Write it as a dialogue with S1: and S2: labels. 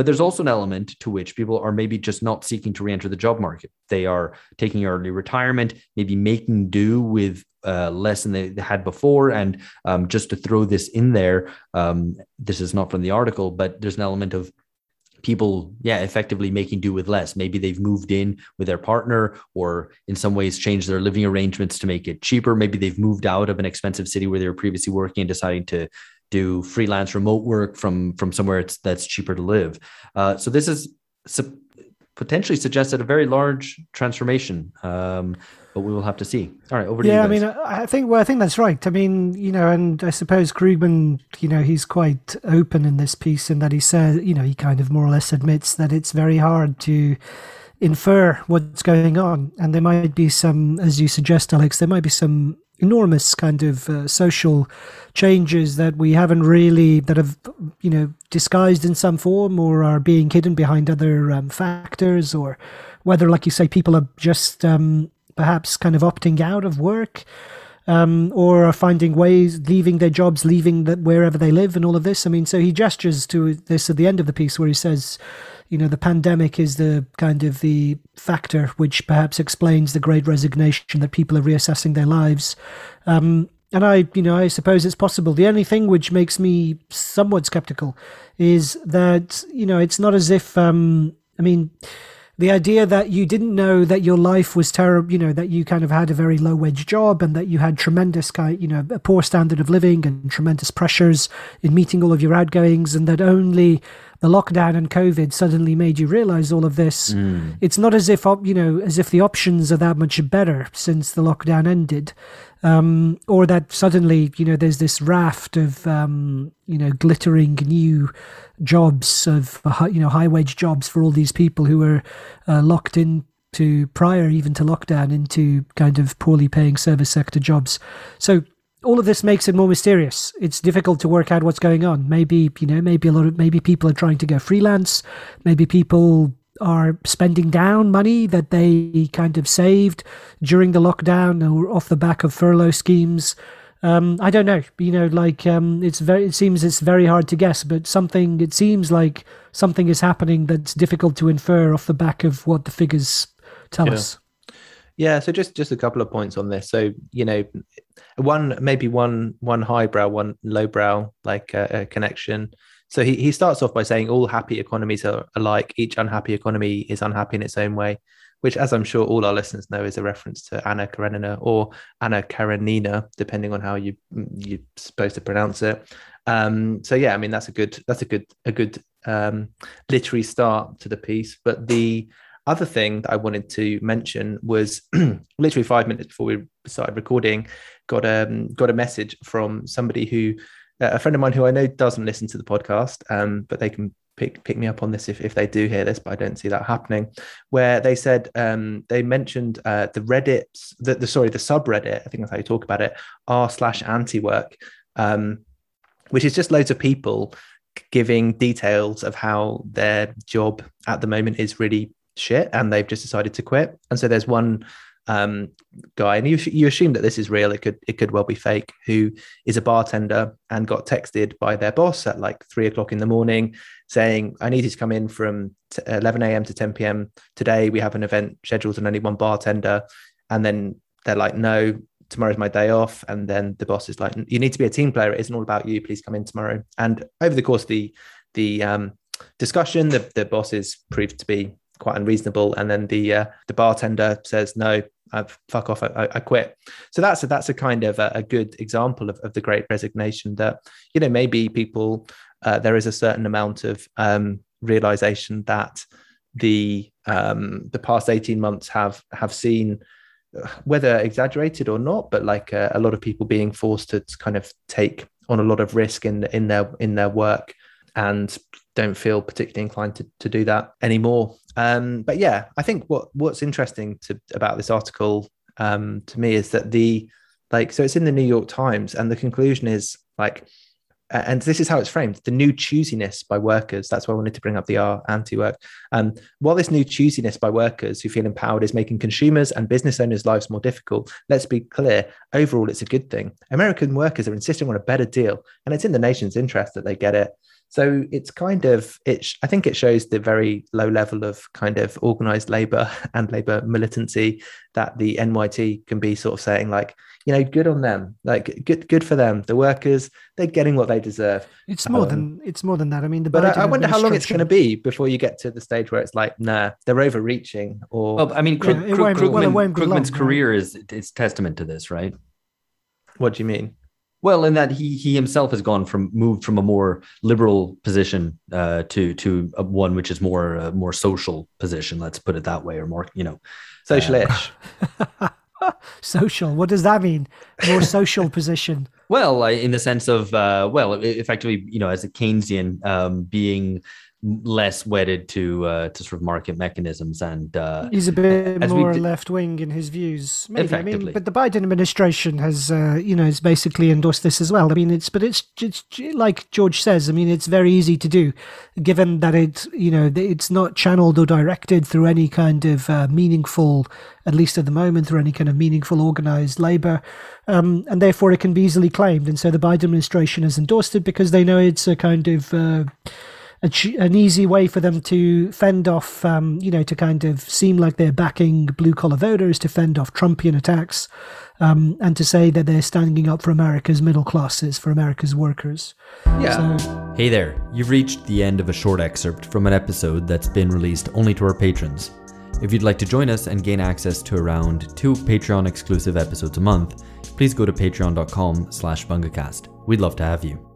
S1: but there's also an element to which people are maybe just not seeking to re-enter the job market. They are taking early retirement, maybe making do with uh, less than they had before. And um, just to throw this in there, um, this is not from the article, but there's an element of people yeah effectively making do with less maybe they've moved in with their partner or in some ways changed their living arrangements to make it cheaper maybe they've moved out of an expensive city where they were previously working and deciding to do freelance remote work from from somewhere that's cheaper to live uh, so this is su- potentially suggested a very large transformation um, but we will have to see. All right, over to
S2: yeah,
S1: you.
S2: Yeah, I mean, I think well, I think that's right. I mean, you know, and I suppose Krugman, you know, he's quite open in this piece in that he says, you know, he kind of more or less admits that it's very hard to infer what's going on, and there might be some, as you suggest, Alex, there might be some enormous kind of uh, social changes that we haven't really that have you know disguised in some form or are being hidden behind other um, factors or whether like you say people are just um, perhaps kind of opting out of work um, or are finding ways, leaving their jobs, leaving the, wherever they live, and all of this. I mean, so he gestures to this at the end of the piece where he says, you know, the pandemic is the kind of the factor which perhaps explains the great resignation that people are reassessing their lives. Um, and I, you know, I suppose it's possible. The only thing which makes me somewhat skeptical is that, you know, it's not as if, um, I mean, the idea that you didn't know that your life was terrible, you know, that you kind of had a very low wage job and that you had tremendous kind, you know, a poor standard of living and tremendous pressures in meeting all of your outgoings, and that only the lockdown and COVID suddenly made you realize all of this. Mm. It's not as if you know, as if the options are that much better since the lockdown ended, um, or that suddenly you know there's this raft of um, you know glittering new jobs of uh, you know high wage jobs for all these people who are uh, locked in to prior even to lockdown into kind of poorly paying service sector jobs. So all of this makes it more mysterious. It's difficult to work out what's going on. Maybe, you know, maybe a lot of maybe people are trying to go freelance. Maybe people are spending down money that they kind of saved during the lockdown or off the back of furlough schemes. Um, I don't know. You know, like um, it's very. It seems it's very hard to guess, but something. It seems like something is happening that's difficult to infer off the back of what the figures tell
S3: yeah.
S2: us.
S3: Yeah, so just just a couple of points on this. So you know, one maybe one one highbrow, one lowbrow like uh, a connection. So he he starts off by saying all happy economies are alike. Each unhappy economy is unhappy in its own way, which, as I'm sure all our listeners know, is a reference to Anna Karenina or Anna Karenina, depending on how you you're supposed to pronounce it. Um, so yeah, I mean that's a good that's a good a good um, literary start to the piece. But the other thing that I wanted to mention was literally five minutes before we started recording, got a um, got a message from somebody who a friend of mine who I know doesn't listen to the podcast, um, but they can pick pick me up on this if, if they do hear this, but I don't see that happening. Where they said um, they mentioned uh, the Reddit, the, the sorry, the subreddit, I think that's how you talk about it, r slash anti work, um, which is just loads of people giving details of how their job at the moment is really shit and they've just decided to quit. And so there's one um, guy, and you, you assume that this is real. It could it could well be fake. Who is a bartender and got texted by their boss at like three o'clock in the morning, saying, "I need you to come in from 11 a.m. to 10 p.m. today. We have an event scheduled and only one bartender." And then they're like, "No, tomorrow's my day off." And then the boss is like, "You need to be a team player. It isn't all about you. Please come in tomorrow." And over the course of the the um, discussion, the the bosses proved to be quite unreasonable. And then the uh, the bartender says, "No, I've fuck off, I, I quit." So that's a, that's a kind of a, a good example of, of the Great Resignation. That you know maybe people uh, there is a certain amount of um, realization that the um, the past eighteen months have have seen whether exaggerated or not, but like uh, a lot of people being forced to kind of take on a lot of risk in in their in their work and don't feel particularly inclined to, to do that anymore. Um, but yeah, I think what what's interesting to about this article um, to me is that the like so it's in the New York Times, and the conclusion is like, and this is how it's framed: the new choosiness by workers. That's why I wanted to bring up the R anti-work. Um, while this new choosiness by workers who feel empowered is making consumers and business owners' lives more difficult, let's be clear: overall, it's a good thing. American workers are insisting on a better deal, and it's in the nation's interest that they get it. So it's kind of it. I think it shows the very low level of kind of organized labor and labor militancy that the NYT can be sort of saying like, you know, good on them, like good good for them. The workers they're getting what they deserve.
S2: It's more um, than it's more than that. I mean, the
S3: but I, I wonder how long it's going to be before you get to the stage where it's like, nah, they're overreaching. Or
S1: well, I mean, Krug, yeah, Krug, Krugman, well, Krugman's long, career right? is is testament to this, right?
S3: What do you mean?
S1: Well, in that he he himself has gone from moved from a more liberal position uh, to to one which is more uh, more social position. Let's put it that way, or more you know,
S3: socialish.
S2: Uh, social. What does that mean? More social position.
S1: Well, in the sense of uh, well, effectively, you know, as a Keynesian, um, being less wedded to uh, to sort of market mechanisms and uh,
S2: he's a bit more left wing in his views. Maybe. I mean, but the Biden administration has uh, you know has basically endorsed this as well. I mean, it's but it's it's like George says. I mean, it's very easy to do, given that it you know it's not channeled or directed through any kind of uh, meaningful, at least at the moment, through any kind of meaningful organized labor, um, and therefore it can be easily claimed. And so the Biden administration has endorsed it because they know it's a kind of uh, an easy way for them to fend off, um, you know, to kind of seem like they're backing blue collar voters, to fend off Trumpian attacks, um, and to say that they're standing up for America's middle classes, for America's workers.
S3: Yeah.
S1: So, hey there, you've reached the end of a short excerpt from an episode that's been released only to our patrons. If you'd like to join us and gain access to around two Patreon exclusive episodes a month, please go to patreon.com slash bungacast. We'd love to have you.